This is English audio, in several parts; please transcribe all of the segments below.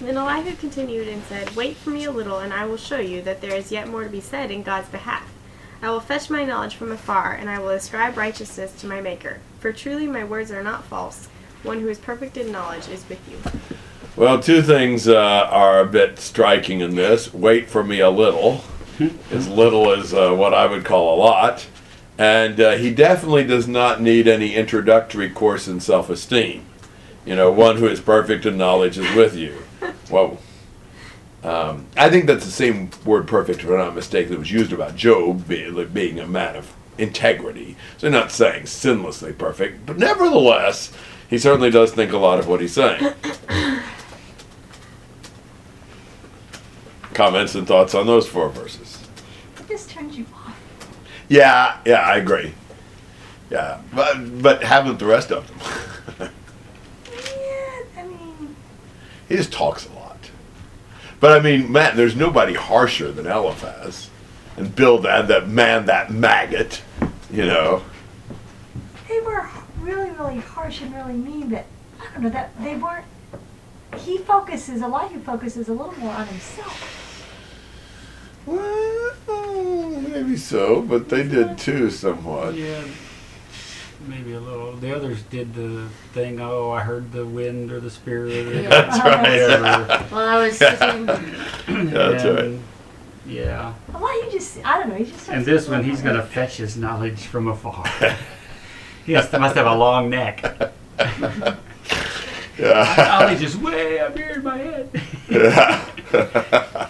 Then Elihu continued and said, Wait for me a little, and I will show you that there is yet more to be said in God's behalf. I will fetch my knowledge from afar, and I will ascribe righteousness to my Maker. For truly my words are not false. One who is perfect in knowledge is with you. Well, two things uh, are a bit striking in this. Wait for me a little. as little as uh, what I would call a lot. And uh, he definitely does not need any introductory course in self esteem. You know, one who is perfect in knowledge is with you. Whoa. Um, I think that's the same word perfect, if I'm not mistaken, that was used about Job being, being a man of integrity. So, not saying sinlessly perfect, but nevertheless, he certainly does think a lot of what he's saying. Comments and thoughts on those four verses? This turns you off. Yeah, yeah, I agree. Yeah, but but haven't the rest of them? Yeah, I mean, he just talks a lot. But I mean, man, there's nobody harsher than Eliphaz, and Bildad that man that maggot, you know. they were really, really harsh and really mean, but I don't know that they weren't. He focuses, Elihu focuses a little more on himself. Well, maybe so, but they did too, somewhat. Yeah, maybe a little. The others did the thing. Oh, I heard the wind or the spirit. Or That's right. whatever. Well, I was sitting. That's right. And, Yeah, you just, I don't know, he just. and this one, he's gonna fetch his knowledge from afar. he has, must have a long neck. Yeah. I'll be just way up here in my head. Yeah.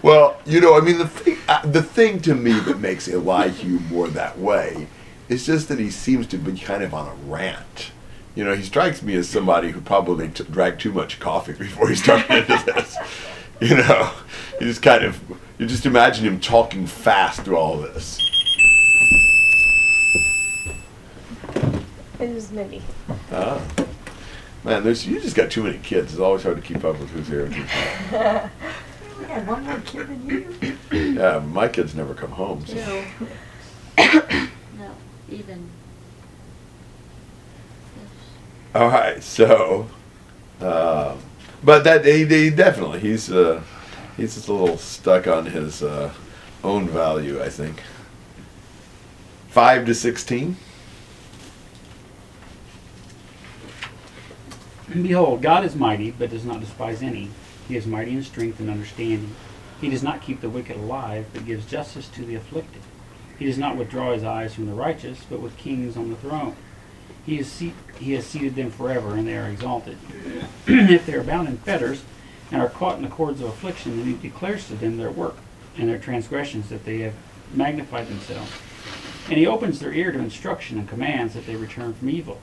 well, you know, I mean, the thing, uh, the thing to me that makes Elihu more that way is just that he seems to be kind of on a rant. You know, he strikes me as somebody who probably t- drank too much coffee before he started into this. You know, you just kind of, you just imagine him talking fast through all this. It was Mindy. Ah. Man, there's you just got too many kids. It's always hard to keep up with who's here and who's not. We had one more kid than you. Yeah, my kids never come home. So. No. no, even. All right, so, um, but that he, he definitely he's uh, he's just a little stuck on his uh, own value, I think. Five to sixteen. And behold, God is mighty, but does not despise any. He is mighty in strength and understanding. He does not keep the wicked alive, but gives justice to the afflicted. He does not withdraw his eyes from the righteous, but with kings on the throne. He, seat, he has seated them forever, and they are exalted. if they are bound in fetters and are caught in the cords of affliction, then he declares to them their work and their transgressions, that they have magnified themselves. And he opens their ear to instruction and commands that they return from evil.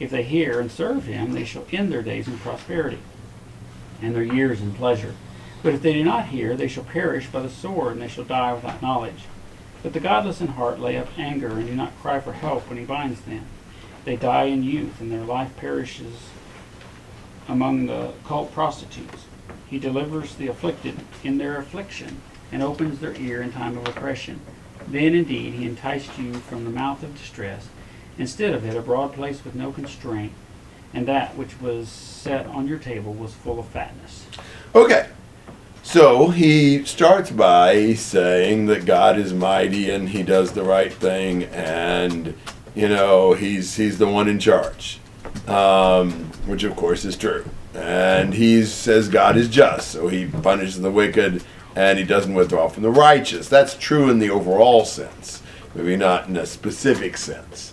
If they hear and serve him, they shall end their days in prosperity, and their years in pleasure. But if they do not hear, they shall perish by the sword, and they shall die without knowledge. But the godless in heart lay up anger, and do not cry for help when he binds them. They die in youth, and their life perishes among the cult prostitutes. He delivers the afflicted in their affliction, and opens their ear in time of oppression. Then indeed he enticed you from the mouth of distress. Instead of it, a broad place with no constraint, and that which was set on your table was full of fatness. Okay, so he starts by saying that God is mighty and He does the right thing, and you know He's He's the one in charge, um, which of course is true. And he says God is just, so He punishes the wicked and He doesn't withdraw from the righteous. That's true in the overall sense, maybe not in a specific sense.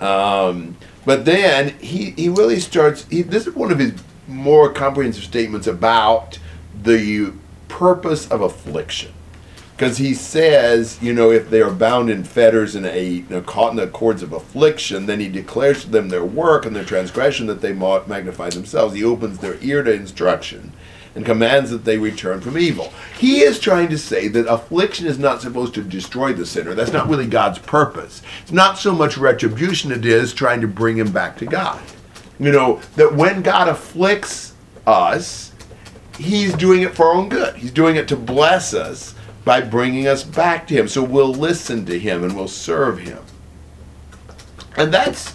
Um, but then he, he really starts, he, this is one of his more comprehensive statements about the purpose of affliction. Because he says, you know, if they are bound in fetters and a, you know, caught in the cords of affliction, then he declares to them their work and their transgression that they might magnify themselves. He opens their ear to instruction and commands that they return from evil. He is trying to say that affliction is not supposed to destroy the sinner. That's not really God's purpose. It's not so much retribution, it is trying to bring him back to God. You know, that when God afflicts us, he's doing it for our own good. He's doing it to bless us by bringing us back to him. So we'll listen to him and we'll serve him. And that's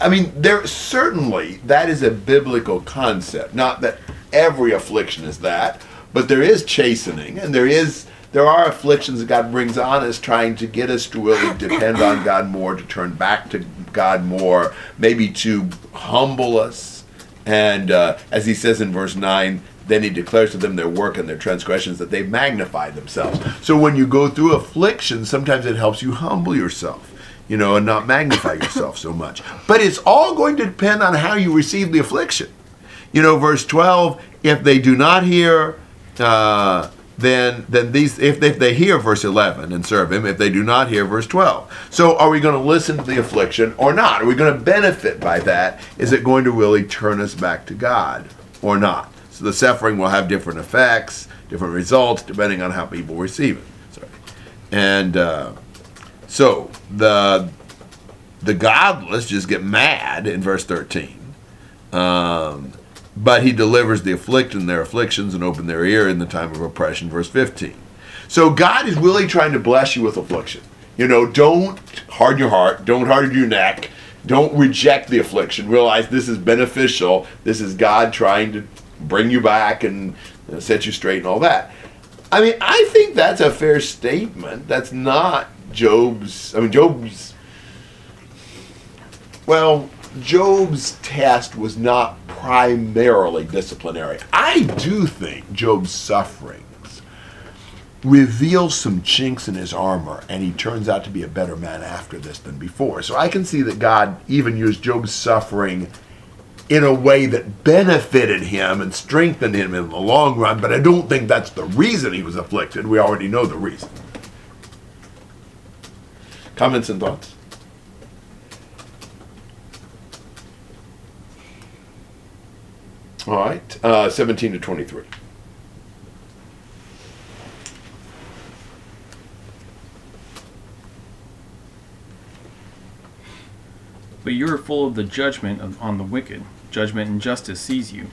I mean, there certainly that is a biblical concept. Not that every affliction is that, but there is chastening, and there is there are afflictions that God brings on us, trying to get us to really depend on God more, to turn back to God more, maybe to humble us. And uh, as he says in verse 9, then he declares to them their work and their transgressions that they magnify themselves. So when you go through affliction, sometimes it helps you humble yourself, you know, and not magnify yourself so much. But it's all going to depend on how you receive the affliction. You know, verse 12, if they do not hear, uh, then then these if they, if they hear verse 11 and serve him if they do not hear verse 12 so are we going to listen to the affliction or not are we going to benefit by that is it going to really turn us back to god or not so the suffering will have different effects different results depending on how people receive it. Sorry. and uh, so the the godless just get mad in verse 13 um, but he delivers the afflicted in their afflictions and open their ear in the time of oppression verse 15 so god is really trying to bless you with affliction. You know don't harden your heart don't harden your neck don't reject the affliction. Realize this is beneficial. This is god trying to bring you back and set you straight and all that i mean i think that's a fair statement that's not job's i mean job's well, Job's test was not primarily disciplinary. I do think Job's sufferings reveal some chinks in his armor, and he turns out to be a better man after this than before. So I can see that God even used Job's suffering in a way that benefited him and strengthened him in the long run, but I don't think that's the reason he was afflicted. We already know the reason. Comments and thoughts? All right, uh, 17 to 23. But you are full of the judgment of, on the wicked. Judgment and justice seize you.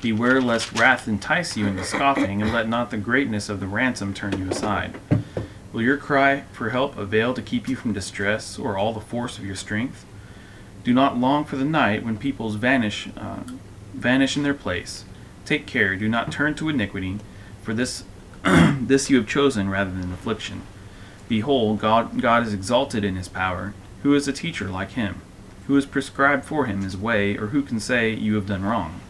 Beware lest wrath entice you into scoffing, and let not the greatness of the ransom turn you aside. Will your cry for help avail to keep you from distress, or all the force of your strength? Do not long for the night when peoples vanish, uh, vanish in their place. Take care, do not turn to iniquity, for this, this you have chosen rather than affliction. Behold, God, God is exalted in his power. Who is a teacher like him? Who has prescribed for him his way, or who can say, You have done wrong?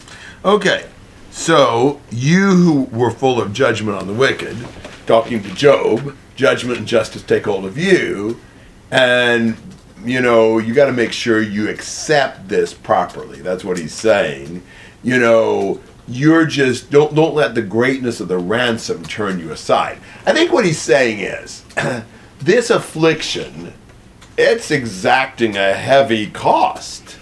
Okay, so you who were full of judgment on the wicked, talking to Job, judgment and justice take hold of you, and you know you got to make sure you accept this properly. That's what he's saying. You know, you're just don't don't let the greatness of the ransom turn you aside. I think what he's saying is this affliction, it's exacting a heavy cost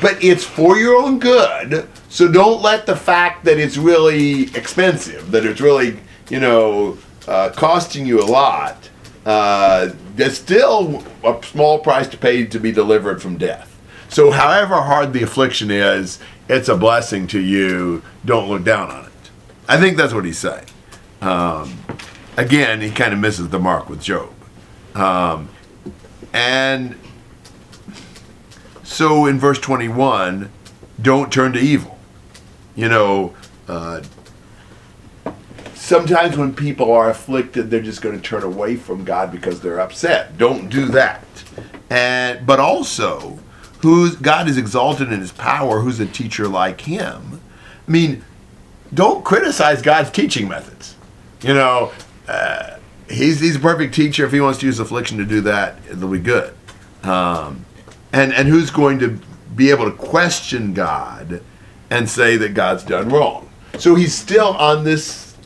but it's for your own good. So don't let the fact that it's really expensive, that it's really, you know, uh, costing you a lot, uh, there's still a small price to pay to be delivered from death. So, however hard the affliction is, it's a blessing to you. Don't look down on it. I think that's what he's saying. Um, again, he kind of misses the mark with Job. Um, and so in verse 21, don't turn to evil. You know, uh, sometimes when people are afflicted, they're just going to turn away from God because they're upset. Don't do that. And but also, who's God is exalted in His power. Who's a teacher like Him? I mean, don't criticize God's teaching methods. You know, uh, he's he's a perfect teacher. If he wants to use affliction to do that, it'll be good. Um, and and who's going to be able to question God and say that God's done wrong? So he's still on this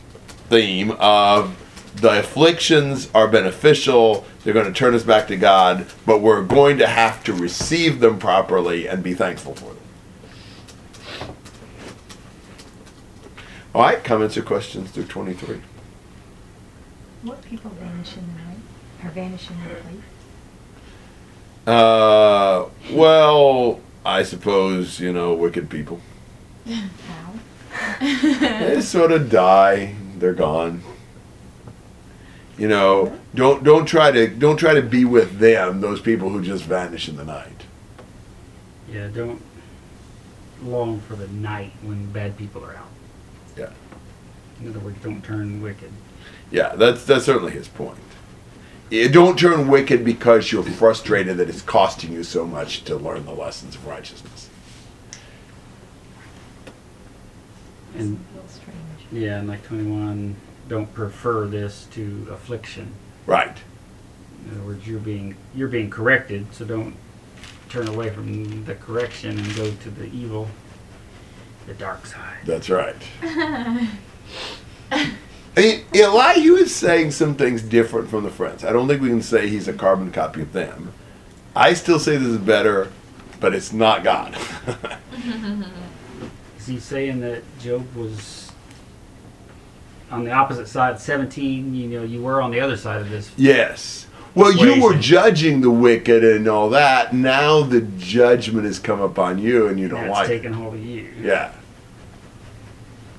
theme of the afflictions are beneficial. They're going to turn us back to God, but we're going to have to receive them properly and be thankful for them. All right, comments or questions through 23? What people vanish in the night, or vanish in the place? Uh, well, I suppose, you know, wicked people. How? they sort of die. They're gone. You know, don't don't try to don't try to be with them. Those people who just vanish in the night. Yeah, don't long for the night when bad people are out. Yeah. In other words, don't turn wicked. Yeah, that's that's certainly his point. You don't turn wicked because you're frustrated that it's costing you so much to learn the lessons of righteousness. And a little strange. yeah, and like 21, don't prefer this to affliction. Right. In other words, you're being you're being corrected, so don't turn away from the correction and go to the evil, the dark side. That's right. E- Elihu is saying some things different from the friends. I don't think we can say he's a carbon copy of them. I still say this is better, but it's not God. Is he saying that Job was on the opposite side, 17? You know, you were on the other side of this. yes. Well, you were judging the wicked and all that. Now the judgment has come upon you, and you don't That's like it. taking hold of you. Yeah.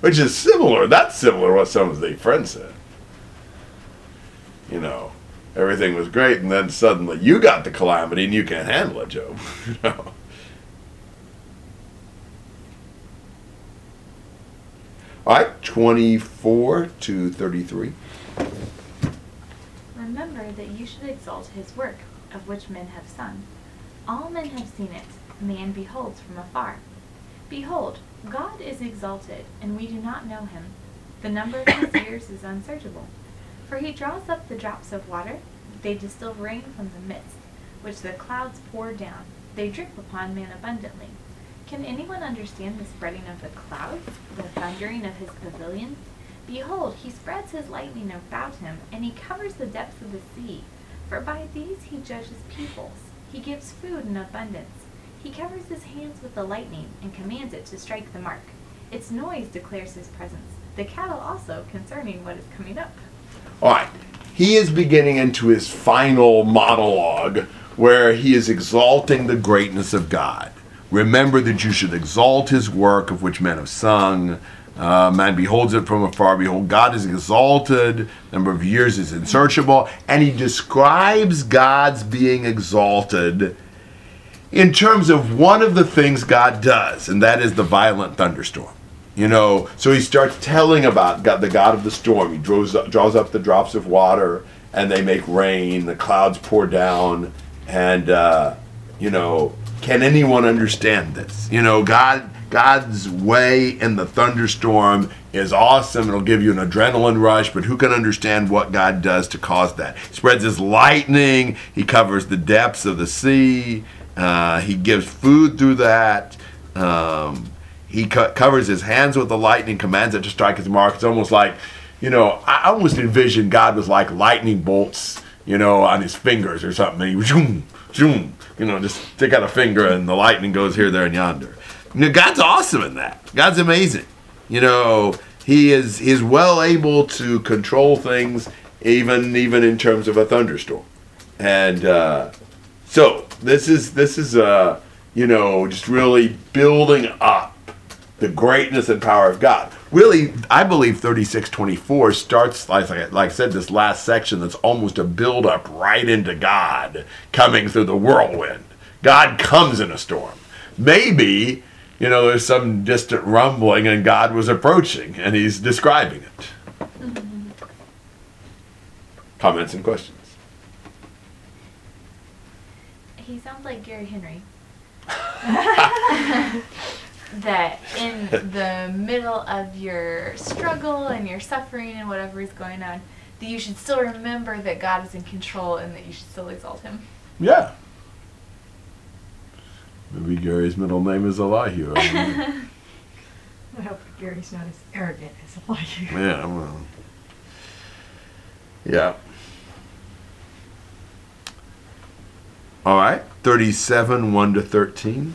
Which is similar. That's similar to what some of the friends said. You know, everything was great, and then suddenly you got the calamity, and you can't handle it, Job. You know? All right, 24 to 33. Remember that you should exalt his work, of which men have sung. All men have seen it, man beholds from afar. Behold, God is exalted, and we do not know him. The number of his years is unsearchable. For he draws up the drops of water, they distill rain from the midst, which the clouds pour down. They drip upon man abundantly. Can anyone understand the spreading of the clouds, the thundering of his pavilion? Behold, he spreads his lightning about him, and he covers the depths of the sea. For by these he judges peoples. He gives food in abundance. He covers his hands with the lightning, and commands it to strike the mark. Its noise declares his presence. The cattle also concerning what is coming up. All right. He is beginning into his final monologue where he is exalting the greatness of God. Remember that you should exalt his work of which men have sung. Uh, man beholds it from afar. Behold, God is exalted. Number of years is unsearchable. And he describes God's being exalted in terms of one of the things God does, and that is the violent thunderstorm. You know, so he starts telling about God, the God of the storm. He draws up, draws up the drops of water, and they make rain. The clouds pour down, and uh, you know, can anyone understand this? You know, God, God's way in the thunderstorm is awesome. It'll give you an adrenaline rush, but who can understand what God does to cause that? He spreads his lightning. He covers the depths of the sea. Uh, he gives food through that. Um, he co- covers his hands with the lightning, commands it to strike his mark. It's almost like, you know, I almost envision God was like lightning bolts, you know, on his fingers or something. And he zoom, zoom, you know, just stick out a finger and the lightning goes here, there, and yonder. You know, God's awesome in that. God's amazing. You know, he is is well able to control things, even even in terms of a thunderstorm. And uh, so this is this is uh, you know just really building up the greatness and power of God. Really, I believe 3624 starts, like, I- like I said, this last section that's almost a build up right into God coming through the whirlwind. God comes in a storm. Maybe, you know, there's some distant rumbling and God was approaching and he's describing it. Comments and questions? He sounds like Gary Henry. that in the middle of your struggle and your suffering and whatever is going on, that you should still remember that God is in control and that you should still exalt Him. Yeah. Maybe Gary's middle name is Elihu. I don't. I hope Gary's not as arrogant as Elihu. Yeah, well. Yeah. All right. 37, 1 to 13.